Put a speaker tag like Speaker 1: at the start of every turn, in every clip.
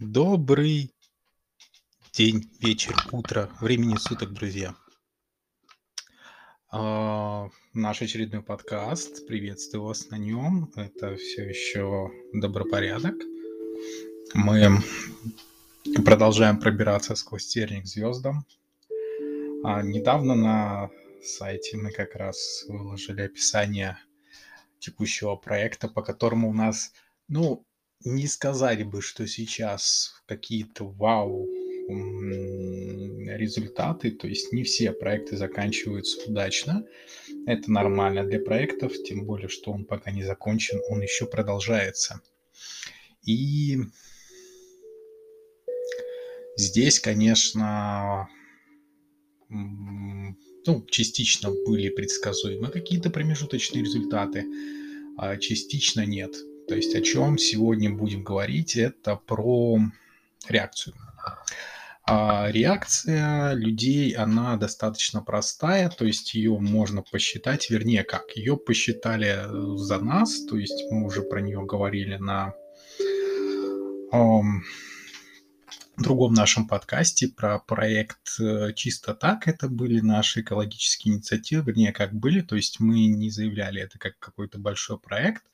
Speaker 1: Добрый день, вечер, утро, времени суток, друзья. А, наш очередной подкаст. Приветствую вас на нем. Это все еще добропорядок. Мы продолжаем пробираться сквозь терник звездам. А, недавно на сайте мы как раз выложили описание текущего проекта, по которому у нас, ну, не сказали бы, что сейчас какие-то вау результаты, то есть не все проекты заканчиваются удачно. Это нормально для проектов, тем более, что он пока не закончен, он еще продолжается. И здесь, конечно, ну, частично были предсказуемы какие-то промежуточные результаты, а частично нет. То есть о чем сегодня будем говорить, это про реакцию. А реакция людей, она достаточно простая, то есть ее можно посчитать, вернее как, ее посчитали за нас, то есть мы уже про нее говорили на эм, другом нашем подкасте про проект э, «Чисто так». Это были наши экологические инициативы, вернее, как были, то есть мы не заявляли это как какой-то большой проект –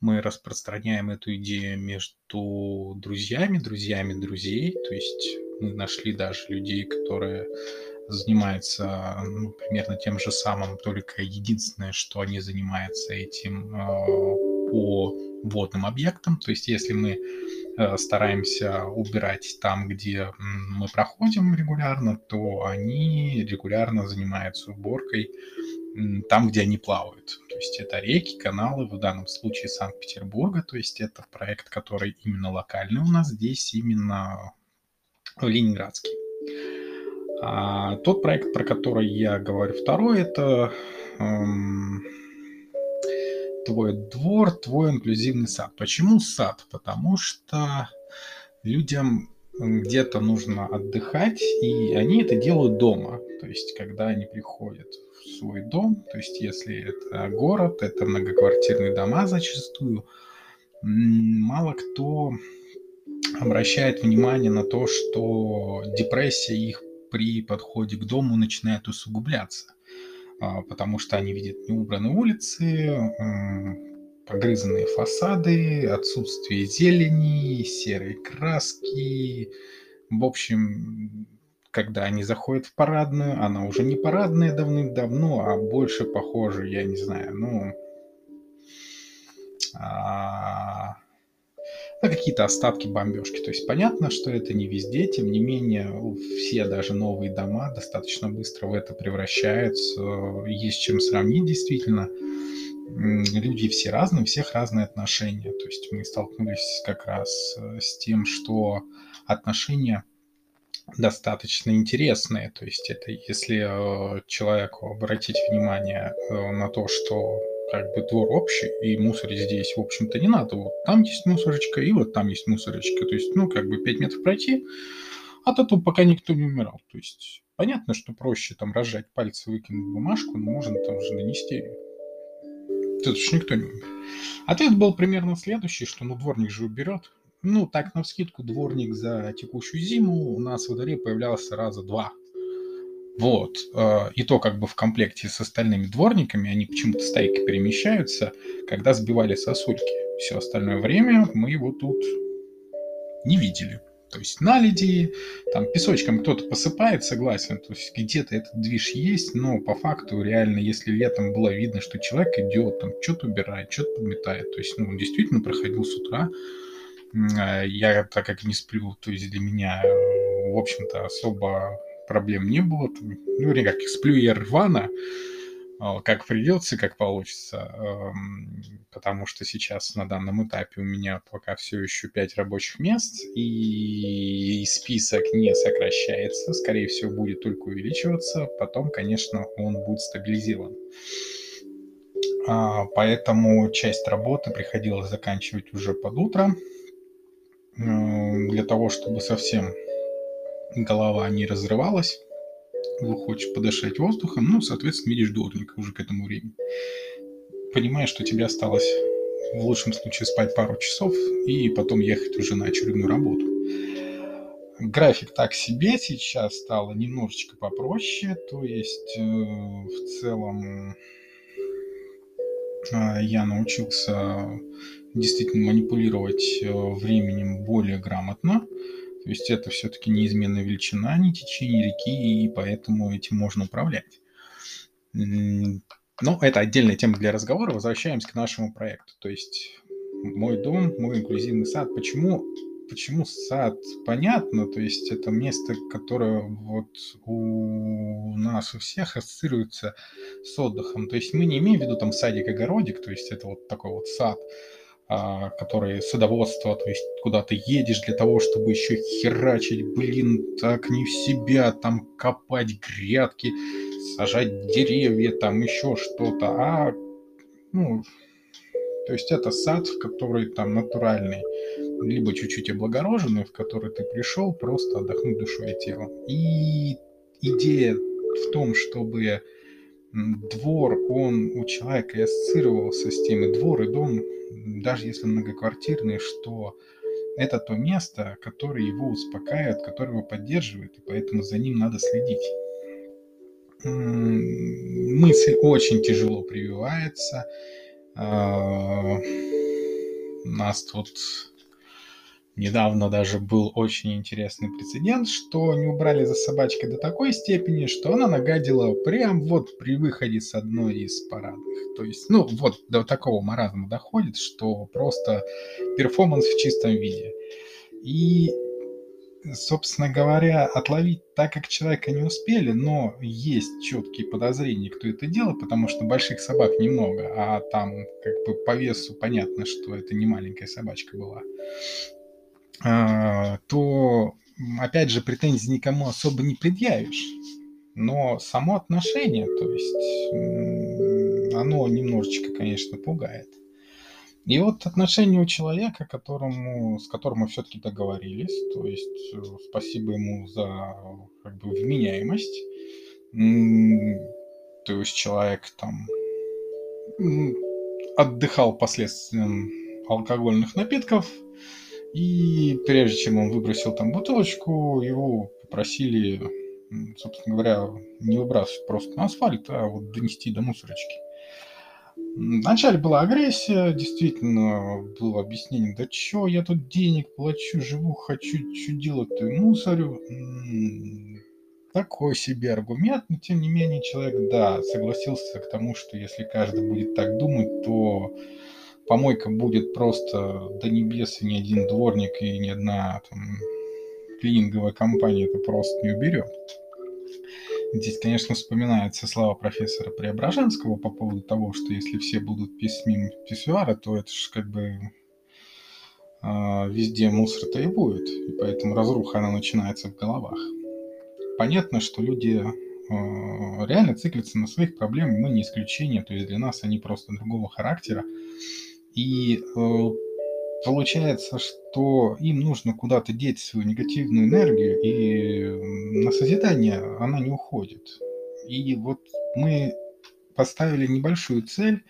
Speaker 1: мы распространяем эту идею между друзьями, друзьями друзей. То есть мы нашли даже людей, которые занимаются ну, примерно тем же самым, только единственное, что они занимаются этим э, по водным объектам. То есть если мы э, стараемся убирать там, где мы проходим регулярно, то они регулярно занимаются уборкой там, где они плавают. То есть это реки, каналы, в данном случае Санкт-Петербурга. То есть это проект, который именно локальный у нас здесь, именно Ленинградский. А тот проект, про который я говорю второй, это эм, твой двор, твой инклюзивный сад. Почему сад? Потому что людям где-то нужно отдыхать, и они это делают дома. То есть, когда они приходят в свой дом, то есть, если это город, это многоквартирные дома зачастую, мало кто обращает внимание на то, что депрессия их при подходе к дому начинает усугубляться, а, потому что они видят неубранные улицы, погрызанные фасады, отсутствие зелени, серой краски. В общем, когда они заходят в парадную, она уже не парадная давным-давно, а больше похоже, я не знаю, ну, а, на какие-то остатки бомбежки. То есть понятно, что это не везде, тем не менее, все даже новые дома достаточно быстро в это превращаются. Есть чем сравнить действительно люди все разные, у всех разные отношения. То есть мы столкнулись как раз э, с тем, что отношения достаточно интересные. То есть это если э, человеку обратить внимание э, на то, что как бы двор общий, и мусорить здесь, в общем-то, не надо. Вот там есть мусорочка, и вот там есть мусорочка. То есть, ну, как бы 5 метров пройти, от этого пока никто не умирал. То есть, понятно, что проще там разжать пальцы, выкинуть бумажку, но можно там же нанести Тут уж никто не умер. Ответ был примерно следующий, что ну дворник же уберет. Ну, так, на вскидку, дворник за текущую зиму у нас во дворе появлялся раза два. Вот. Э, и то как бы в комплекте с остальными дворниками, они почему-то стайкой перемещаются, когда сбивали сосульки. Все остальное время мы его тут не видели. То есть наледи, там песочком кто-то посыпает, согласен, то есть где-то этот движ есть, но по факту реально, если летом было видно, что человек идет, там что-то убирает, что-то подметает, то есть, ну, он действительно проходил с утра, а, я так как не сплю, то есть для меня, в общем-то, особо проблем не было, ну, как сплю я рвано, как придется, как получится, потому что сейчас на данном этапе у меня пока все еще 5 рабочих мест, и список не сокращается, скорее всего, будет только увеличиваться, потом, конечно, он будет стабилизирован. А, поэтому часть работы приходилось заканчивать уже под утро, для того, чтобы совсем голова не разрывалась хочешь подышать воздухом, ну, соответственно, видишь дворника уже к этому времени. Понимаешь, что тебе осталось в лучшем случае спать пару часов и потом ехать уже на очередную работу. график так себе сейчас стало немножечко попроще, то есть э, в целом э, я научился действительно манипулировать э, временем более грамотно. То есть это все-таки неизменная величина, не течение реки, и поэтому этим можно управлять. Но это отдельная тема для разговора. Возвращаемся к нашему проекту. То есть мой дом, мой инклюзивный сад. Почему почему сад? Понятно, то есть это место, которое вот у нас у всех ассоциируется с отдыхом. То есть мы не имеем в виду там садик-огородик, то есть это вот такой вот сад, а, который садоводство, то есть куда ты едешь для того, чтобы еще херачить, блин, так не в себя, там копать грядки, сажать деревья, там еще что-то, а ну, то есть это сад, который там натуральный, либо чуть-чуть облагороженный, в который ты пришел просто отдохнуть душой и телом. И идея в том, чтобы двор, он у человека и ассоциировался с тем, и двор, и дом, даже если многоквартирный, что это то место, которое его успокаивает, которое его поддерживает, и поэтому за ним надо следить. Мысль очень тяжело прививается, а, нас тут недавно даже был очень интересный прецедент, что не убрали за собачкой до такой степени, что она нагадила прям вот при выходе с одной из парадных. То есть, ну, вот до такого маразма доходит, что просто перформанс в чистом виде. И собственно говоря, отловить так, как человека не успели, но есть четкие подозрения, кто это делал, потому что больших собак немного, а там как бы по весу понятно, что это не маленькая собачка была, то, опять же, претензий никому особо не предъявишь. Но само отношение, то есть, оно немножечко, конечно, пугает. И вот отношение у человека, которому, с которым мы все-таки договорились, то есть э, спасибо ему за как бы вменяемость, то есть человек там отдыхал последствиям алкогольных напитков, и прежде чем он выбросил там бутылочку, его попросили, собственно говоря, не выбрасывать просто на асфальт, а вот донести до мусорочки. Вначале была агрессия, действительно было объяснение, да чё, я тут денег плачу, живу, хочу, что делать-то, мусорю. Такой себе аргумент, но тем не менее человек, да, согласился к тому, что если каждый будет так думать, то помойка будет просто до небес, и ни один дворник и ни одна там клининговая компания это просто не уберет. Здесь, конечно, вспоминаются слова профессора Преображенского по поводу того, что если все будут писать мимо то это же как бы э, везде мусор-то и будет. И поэтому разруха, она начинается в головах. Понятно, что люди э, реально циклятся на своих проблемах, мы не исключение, то есть для нас они просто другого характера. И э, получается, что им нужно куда-то деть свою негативную энергию, и на созидание она не уходит. И вот мы поставили небольшую цель,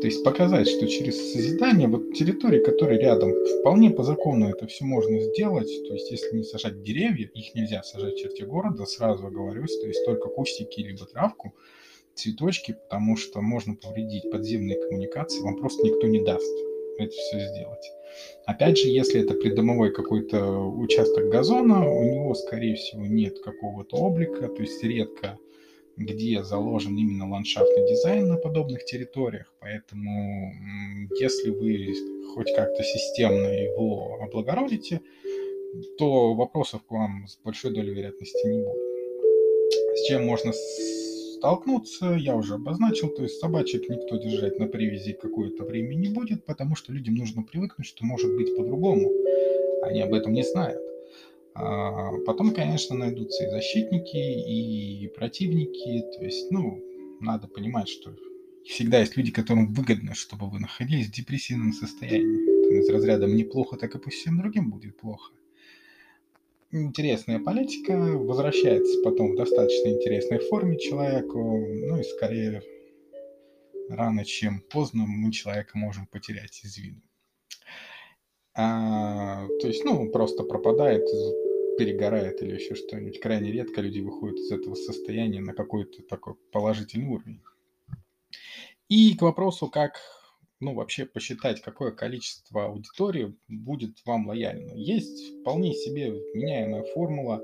Speaker 1: то есть показать, что через созидание вот территории, которые рядом, вполне по закону это все можно сделать. То есть если не сажать деревья, их нельзя сажать в черте города, сразу оговорюсь, то есть только кустики либо травку, цветочки, потому что можно повредить подземные коммуникации, вам просто никто не даст это все сделать. Опять же, если это придомовой какой-то участок газона, у него, скорее всего, нет какого-то облика, то есть редко где заложен именно ландшафтный дизайн на подобных территориях. Поэтому, если вы хоть как-то системно его облагородите, то вопросов к вам с большой долей вероятности не будет. С чем можно столкнуться, я уже обозначил, то есть собачек никто держать на привязи какое-то время не будет, потому что людям нужно привыкнуть, что может быть по-другому. Они об этом не знают. А потом, конечно, найдутся и защитники, и противники. То есть, ну, надо понимать, что всегда есть люди, которым выгодно, чтобы вы находились в депрессивном состоянии. Там, из разряда «мне плохо, так и пусть всем другим будет плохо» интересная политика, возвращается потом в достаточно интересной форме человеку, ну и скорее рано, чем поздно мы человека можем потерять из виду. А, то есть, ну, просто пропадает перегорает или еще что-нибудь. Крайне редко люди выходят из этого состояния на какой-то такой положительный уровень. И к вопросу, как ну, вообще посчитать, какое количество аудитории будет вам лояльно. Есть вполне себе вменяемая формула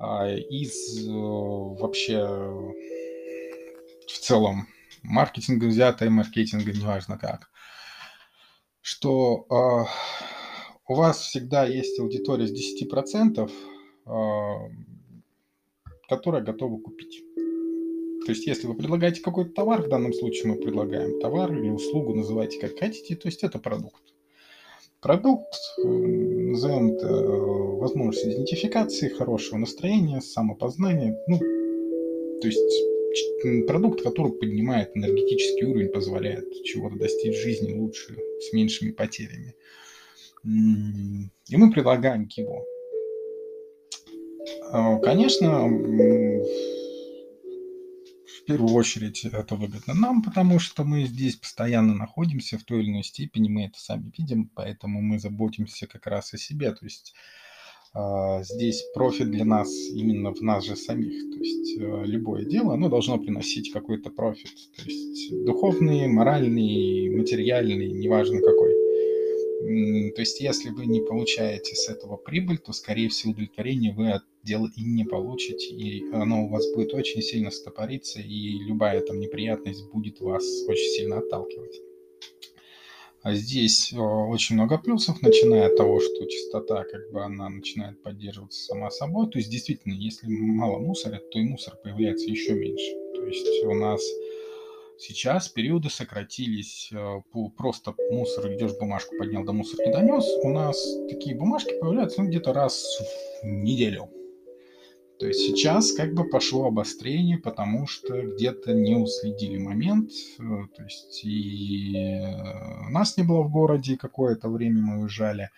Speaker 1: а, из э, вообще в целом маркетинга взятая, маркетинга, неважно как, что э, у вас всегда есть аудитория с 10%, э, которая готова купить. То есть, если вы предлагаете какой-то товар, в данном случае мы предлагаем товар или услугу, называйте как хотите, то есть это продукт. Продукт, э, назовем это э, возможность идентификации, хорошего настроения, самопознания, ну, то есть продукт, который поднимает энергетический уровень, позволяет чего-то достичь в жизни лучше, с меньшими потерями. И мы предлагаем его. Э, конечно, первую очередь это выгодно нам, потому что мы здесь постоянно находимся в той или иной степени, мы это сами видим, поэтому мы заботимся как раз о себе. То есть э, здесь профит для нас именно в нас же самих. То есть э, любое дело, оно должно приносить какой-то профит. То есть духовный, моральный, материальный, неважно какой. То есть, если вы не получаете с этого прибыль, то, скорее всего, удовлетворение вы от дела и не получите, и оно у вас будет очень сильно стопориться, и любая там неприятность будет вас очень сильно отталкивать. А здесь очень много плюсов, начиная от того, что частота, как бы она начинает поддерживаться сама собой. То есть, действительно, если мало мусора, то и мусор появляется еще меньше. То есть у нас Сейчас периоды сократились э, просто мусор, идешь бумажку поднял, до мусор не донес. У нас такие бумажки появляются ну, где-то раз в неделю. То есть сейчас как бы пошло обострение, потому что где-то не уследили момент. Э, то есть и э, нас не было в городе, какое-то время мы уезжали.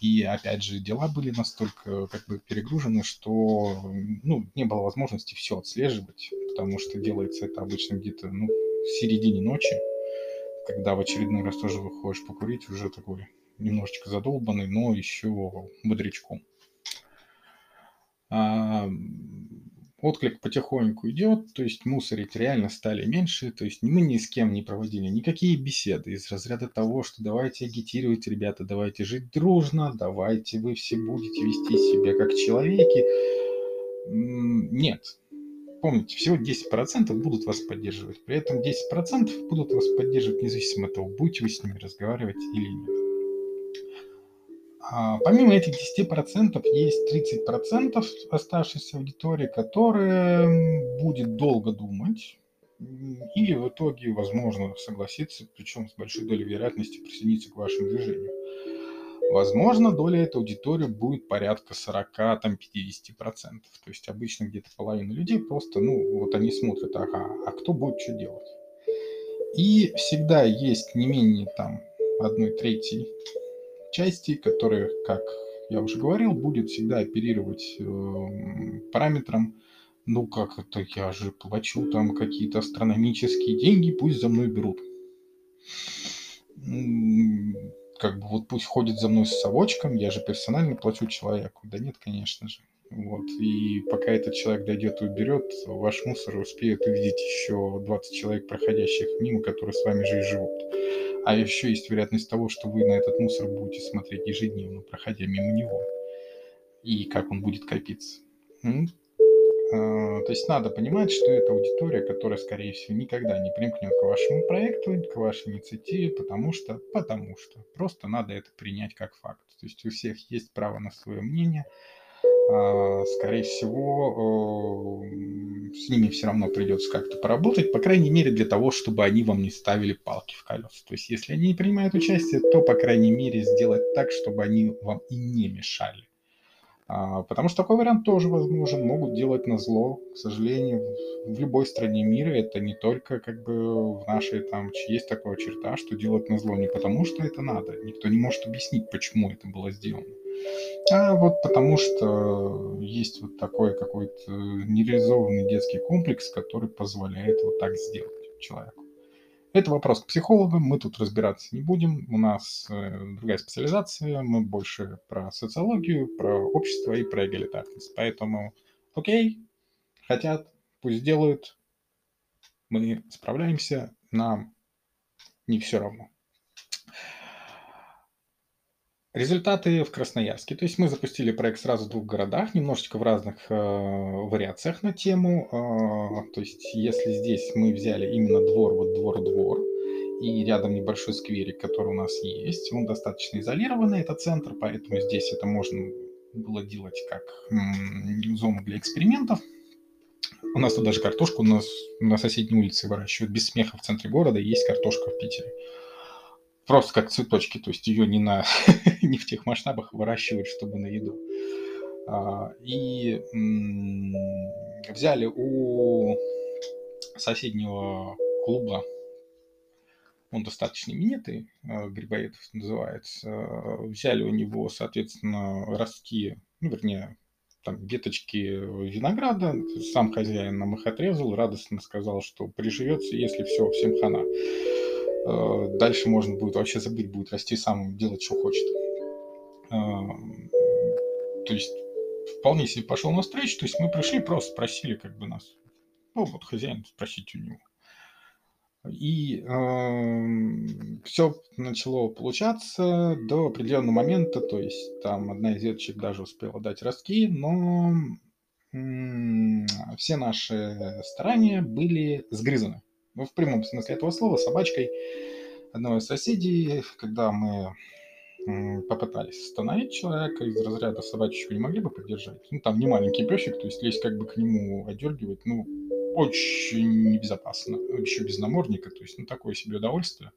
Speaker 1: И опять же, дела были настолько как бы перегружены, что ну, не было возможности все отслеживать, потому что делается это обычно где-то ну, в середине ночи, когда в очередной раз тоже выходишь покурить, уже такой немножечко задолбанный, но еще бодрячком. А, отклик потихоньку идет, то есть мусорить реально стали меньше, то есть мы ни с кем не проводили никакие беседы из разряда того, что давайте агитировать, ребята, давайте жить дружно, давайте вы все будете вести себя как человеки. Нет, помните, всего 10% будут вас поддерживать. При этом 10% будут вас поддерживать независимо от того, будете вы с ними разговаривать или нет. А помимо этих 10% есть 30% оставшейся аудитории, которая будет долго думать и в итоге, возможно, согласиться, причем с большой долей вероятности присоединиться к вашему движению. Возможно, доля этой аудитории будет порядка 40-50%. То есть обычно где-то половина людей просто, ну, вот они смотрят, ага, а кто будет что делать? И всегда есть не менее там одной третьей части, которая, как я уже говорил, будет всегда оперировать э, параметром, ну как это, я же плачу там какие-то астрономические деньги, пусть за мной берут как бы вот пусть ходит за мной с совочком, я же персонально плачу человеку. Да нет, конечно же. Вот. И пока этот человек дойдет и уберет, ваш мусор успеет увидеть еще 20 человек, проходящих мимо, которые с вами же и живут. А еще есть вероятность того, что вы на этот мусор будете смотреть ежедневно, проходя мимо него. И как он будет копиться. А, то есть надо понимать, что это аудитория, которая, скорее всего, никогда не примкнет к вашему проекту, к вашей инициативе, потому что, потому что. Просто надо это принять как факт. То есть у всех есть право на свое мнение. А, скорее всего, с ними все равно придется как-то поработать, по крайней мере, для того, чтобы они вам не ставили палки в колеса. То есть, если они не принимают участие, то, по крайней мере, сделать так, чтобы они вам и не мешали. А, потому что такой вариант тоже возможен, могут делать на зло. К сожалению, в любой стране мира это не только как бы в нашей там есть такая черта, что делать на зло не потому, что это надо. Никто не может объяснить, почему это было сделано. А вот потому что есть вот такой какой-то нереализованный детский комплекс, который позволяет вот так сделать человеку. Это вопрос к психологам, мы тут разбираться не будем, у нас э, другая специализация, мы больше про социологию, про общество и про эгалитарность. Поэтому, окей, хотят, пусть делают, мы справляемся, нам не все равно. Результаты в Красноярске. То есть мы запустили проект сразу в двух городах, немножечко в разных э, вариациях на тему. Э, то есть если здесь мы взяли именно двор, вот двор-двор, и рядом небольшой скверик, который у нас есть, он достаточно изолированный, это центр, поэтому здесь это можно было делать как м- зону для экспериментов. У нас тут даже картошку у нас на соседней улице выращивают без смеха в центре города, есть картошка в Питере просто как цветочки, то есть ее не, на, не в тех масштабах выращивают, чтобы на еду. А, и взяли у соседнего клуба, он достаточно именитый, а, Грибоедов называется, взяли у него, соответственно, ростки, ну, вернее, там веточки винограда, сам хозяин нам их отрезал, радостно сказал, что приживется, если все, всем хана. Э, дальше можно будет вообще забыть, будет расти сам, делать, что хочет. Э, то есть вполне себе пошел на встречу, то есть мы пришли, просто спросили как бы нас, ну вот хозяин, спросите у него. И э, все начало получаться до определенного момента, то есть там одна из веточек даже успела дать ростки, но э, все наши старания были сгрызаны ну, в прямом смысле этого слова, собачкой одного из соседей, когда мы попытались остановить человека из разряда собачечку не могли бы поддержать. Ну, там не маленький песик, то есть лезть как бы к нему одергивать, ну, очень небезопасно. Еще без намордника, то есть, ну, такое себе удовольствие.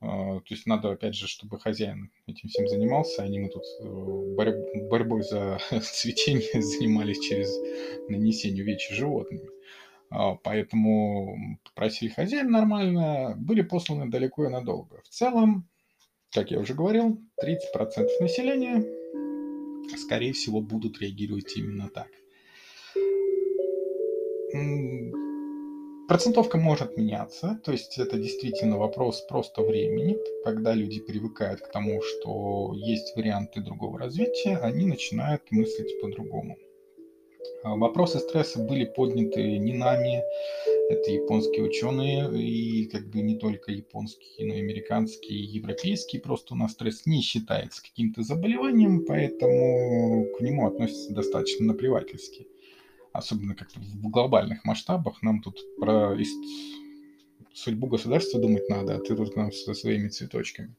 Speaker 1: А, то есть надо, опять же, чтобы хозяин этим всем занимался, а не мы тут э, борь... борьбой за цветение занимались через нанесение увечья животными. А, поэтому попросили хозяина нормально, были посланы далеко и надолго. В целом, как я уже говорил, 30% населения, скорее всего, будут реагировать именно так. Процентовка может меняться, то есть это действительно вопрос просто времени. Когда люди привыкают к тому, что есть варианты другого развития, они начинают мыслить по-другому. А, вопросы стресса были подняты не нами, это японские ученые, и как бы не только японские, но и американские, и европейские. Просто у нас стресс не считается каким-то заболеванием, поэтому к нему относятся достаточно наплевательски. Особенно как-то в глобальных масштабах. Нам тут про судьбу государства думать надо, а ты тут нам со своими цветочками.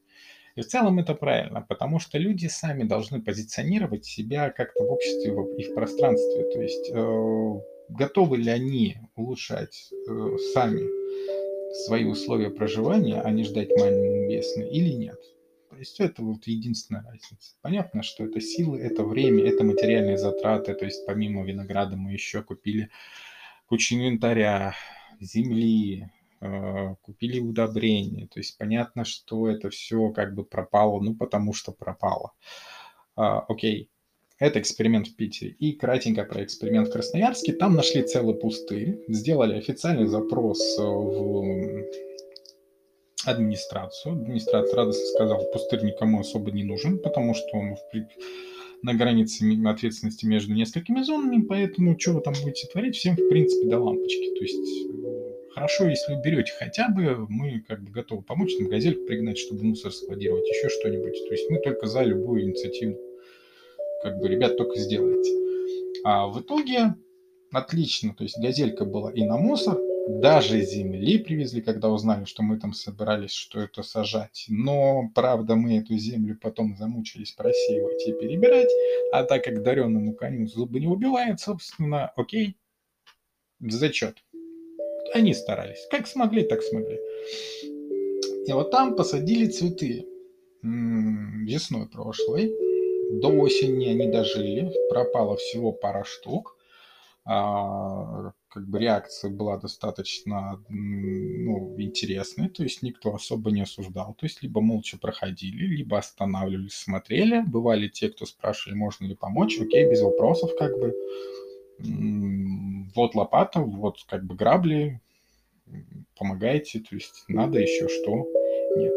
Speaker 1: И в целом это правильно, потому что люди сами должны позиционировать себя как-то в обществе и в пространстве. То есть э, готовы ли они улучшать э, сами свои условия проживания, а не ждать манны небесной или нет. То есть это вот единственная разница. Понятно, что это силы, это время, это материальные затраты. То есть помимо винограда мы еще купили кучу инвентаря, земли, купили удобрения. То есть понятно, что это все как бы пропало, ну потому что пропало. А, окей, это эксперимент в Питере. И кратенько про эксперимент в Красноярске. Там нашли целый пустырь, сделали официальный запрос в администрацию. Администрация радостно сказала, пустырь никому особо не нужен, потому что он в, на границе ответственности между несколькими зонами, поэтому что вы там будете творить, всем в принципе до лампочки. То есть хорошо, если вы берете хотя бы, мы как бы готовы помочь нам газельку пригнать, чтобы мусор складировать, еще что-нибудь. То есть мы только за любую инициативу. Как бы, ребят, только сделайте. А в итоге отлично, то есть газелька была и на мусор, даже земли привезли, когда узнали, что мы там собирались, что это сажать. Но, правда, мы эту землю потом замучились просеивать и перебирать. А так как дареному коню зубы не убивает, собственно, окей, зачет. Они старались. Как смогли, так смогли. И вот там посадили цветы весной прошлой. До осени они дожили. Пропало всего пара штук. А, как бы реакция была достаточно ну, интересной, то есть никто особо не осуждал, то есть либо молча проходили, либо останавливались, смотрели. Бывали те, кто спрашивали, можно ли помочь, окей, без вопросов как бы вот лопата, вот как бы грабли, помогайте, то есть надо еще что, нет.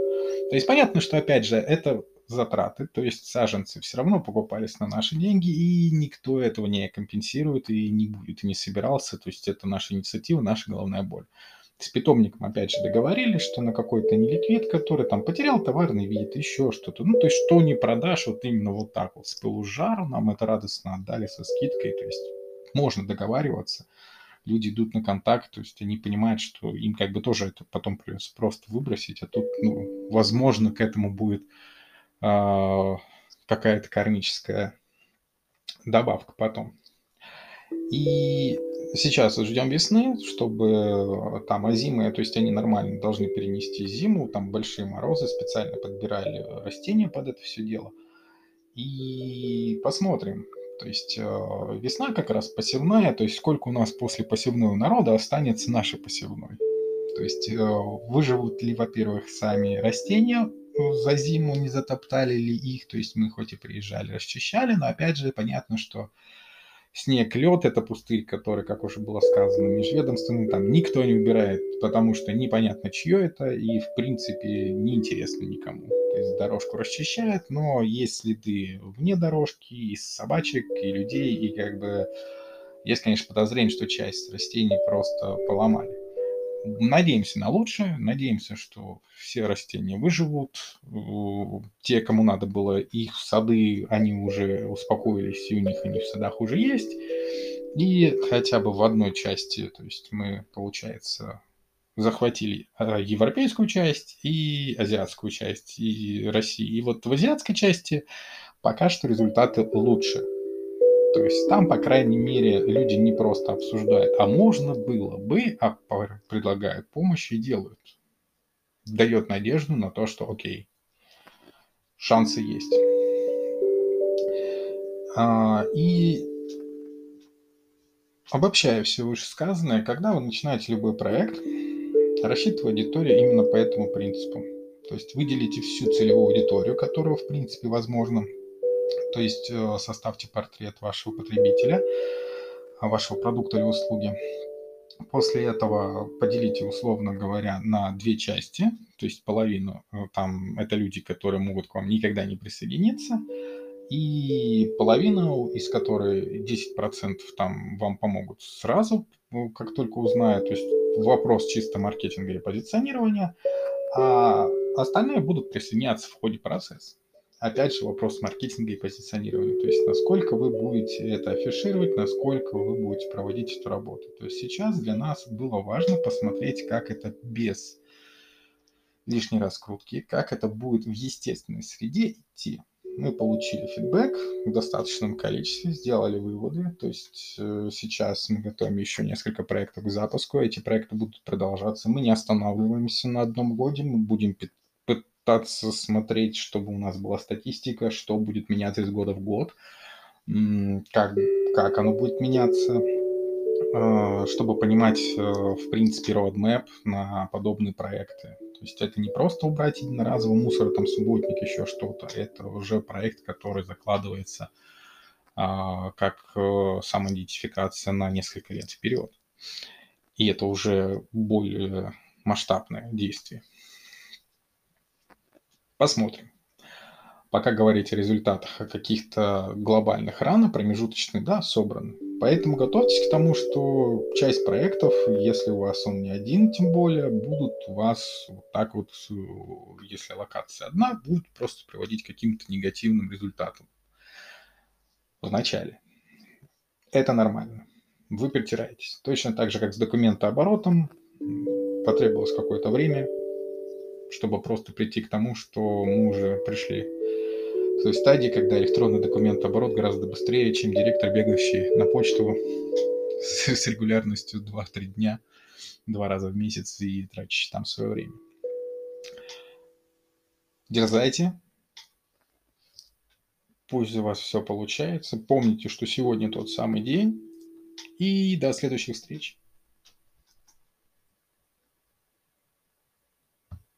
Speaker 1: То есть понятно, что опять же это затраты, то есть саженцы все равно покупались на наши деньги, и никто этого не компенсирует и не будет, и не собирался, то есть это наша инициатива, наша головная боль. С питомником, опять же, договорились, что на какой-то неликвид, который там потерял товарный вид, еще что-то. Ну, то есть, что не продашь, вот именно вот так вот, с пылу жару, нам это радостно отдали со скидкой, то есть, можно договариваться. Люди идут на контакт, то есть они понимают, что им как бы тоже это потом придется просто выбросить, а тут, ну, возможно, к этому будет э, какая-то кармическая добавка потом. И сейчас ждем весны, чтобы там озимые, то есть они нормально должны перенести зиму, там большие морозы, специально подбирали растения под это все дело. И посмотрим. То есть э, весна как раз посевная, то есть сколько у нас после посевного народа останется нашей посевной. То есть э, выживут ли, во-первых, сами растения за зиму, не затоптали ли их, то есть мы хоть и приезжали, расчищали, но опять же понятно, что снег, лед – это пустырь, который, как уже было сказано, межведомственный, там никто не убирает, потому что непонятно, чье это, и, в принципе, неинтересно никому. То есть дорожку расчищают, но есть следы вне дорожки, и собачек, и людей, и как бы есть, конечно, подозрение, что часть растений просто поломали. Надеемся на лучшее, надеемся, что все растения выживут. Те, кому надо было их сады, они уже успокоились, и у них они в садах уже есть. И хотя бы в одной части, то есть мы, получается, захватили а, европейскую часть и азиатскую часть и России. И вот в азиатской части пока что результаты лучше. То есть там, по крайней мере, люди не просто обсуждают, а можно было бы, а предлагают помощь и делают. Дает надежду на то, что окей, шансы есть. А, и обобщая все вышесказанное, когда вы начинаете любой проект, рассчитывая аудиторию именно по этому принципу. То есть выделите всю целевую аудиторию, которую, в принципе, возможно – то есть э, составьте портрет вашего потребителя, вашего продукта или услуги. После этого поделите, условно говоря, на две части, то есть половину э, там это люди, которые могут к вам никогда не присоединиться, и половину, из которой 10% там вам помогут сразу, ну, как только узнают, то есть вопрос чисто маркетинга и позиционирования, а остальные будут присоединяться в ходе процесса опять же, вопрос маркетинга и позиционирования. То есть, насколько вы будете это афишировать, насколько вы будете проводить эту работу. То есть, сейчас для нас было важно посмотреть, как это без лишней раскрутки, как это будет в естественной среде идти. Мы получили фидбэк в достаточном количестве, сделали выводы. То есть э, сейчас мы готовим еще несколько проектов к запуску. Эти проекты будут продолжаться. Мы не останавливаемся на одном годе. Мы будем пытаться смотреть, чтобы у нас была статистика, что будет меняться из года в год, как, как оно будет меняться, а, чтобы понимать, э, в принципе, roadmap на подобные проекты. То есть это не просто убрать единоразовый мусор, там субботник, еще что-то. Это уже проект, который закладывается а, как э, самоидентификация на несколько лет вперед. И это уже более масштабное действие. Посмотрим. Пока говорить о результатах, о каких-то глобальных рано, промежуточные, да, собраны. Поэтому готовьтесь к тому, что часть проектов, если у вас он не один, тем более, будут у вас вот так вот, если локация одна, будут просто приводить к каким-то негативным результатам в начале. Это нормально. Вы притираетесь. Точно так же, как с документооборотом, потребовалось какое-то время, чтобы просто прийти к тому, что мы уже пришли к той стадии, когда электронный документ оборот гораздо быстрее, чем директор, бегающий на почту с, с регулярностью 2-3 дня, два раза в месяц и тратящий там свое время. Дерзайте. Пусть у вас все получается. Помните, что сегодня тот самый день. И до следующих встреч.